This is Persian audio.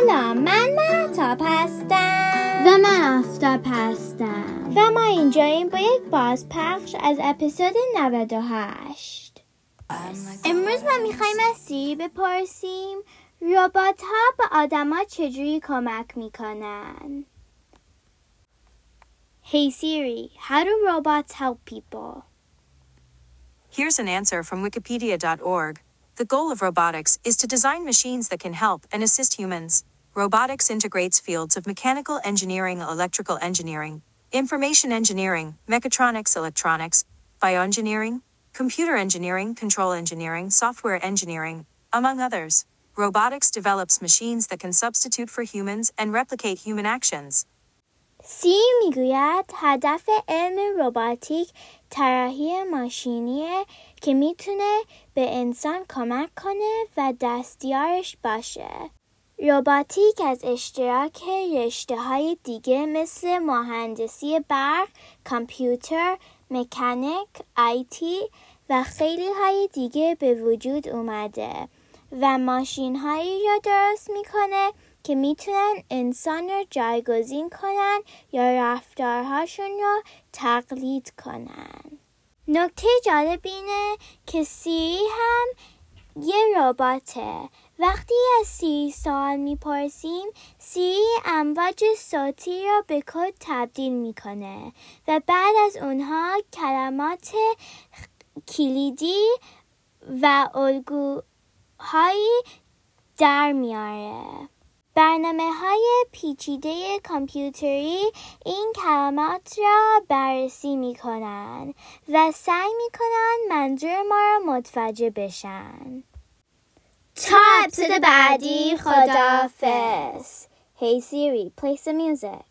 سلام من محتاب هستم و من آفتاب هستم و ما اینجاییم با یک بازپخش از اپیزود 98 امروز ما میخوایم از سیری بپرسیم ربات ها به آدما چجوری کمک میکنن Hey Siri, how do robots help people? Here's an answer from Wikipedia.org. The goal of robotics is to design machines that can help and assist humans. Robotics integrates fields of mechanical engineering, electrical engineering, information engineering, mechatronics, electronics, bioengineering, computer engineering, control engineering, software engineering, among others. Robotics develops machines that can substitute for humans and replicate human actions. سی میگوید هدف علم رباتیک طراحی ماشینیه که میتونه به انسان کمک کنه و دستیارش باشه. رباتیک از اشتراک رشته های دیگه مثل مهندسی برق، کامپیوتر، مکانیک، آیتی و خیلی های دیگه به وجود اومده و ماشین هایی را درست می‌کنه که می‌تونن انسان رو جایگزین کنن یا رفتارهاشون رو تقلید کنن. نکته جالب اینه که سیری هم یه رباته وقتی از سیری سوال می‌پرسیم سیری امواج صوتی را به کد تبدیل می‌کنه و بعد از اونها کلمات کلیدی و الگوهایی در میاره. برنامه های پیچیده کامپیوتری این کلمات را بررسی می کنن و سعی می کنن منظور ما را متوجه بشن. تا اپسود بعدی خدافز Hey Siri, play some music.